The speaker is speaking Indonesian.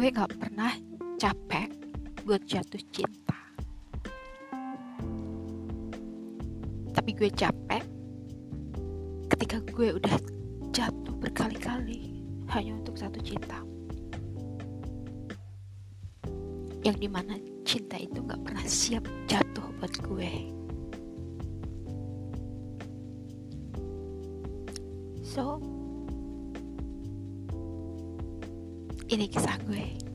gue gak pernah capek buat jatuh cinta. Tapi gue capek ketika gue udah jatuh berkali-kali hanya untuk satu cinta. Yang di mana cinta itu gak pernah siap jatuh buat gue. So ini kisah gue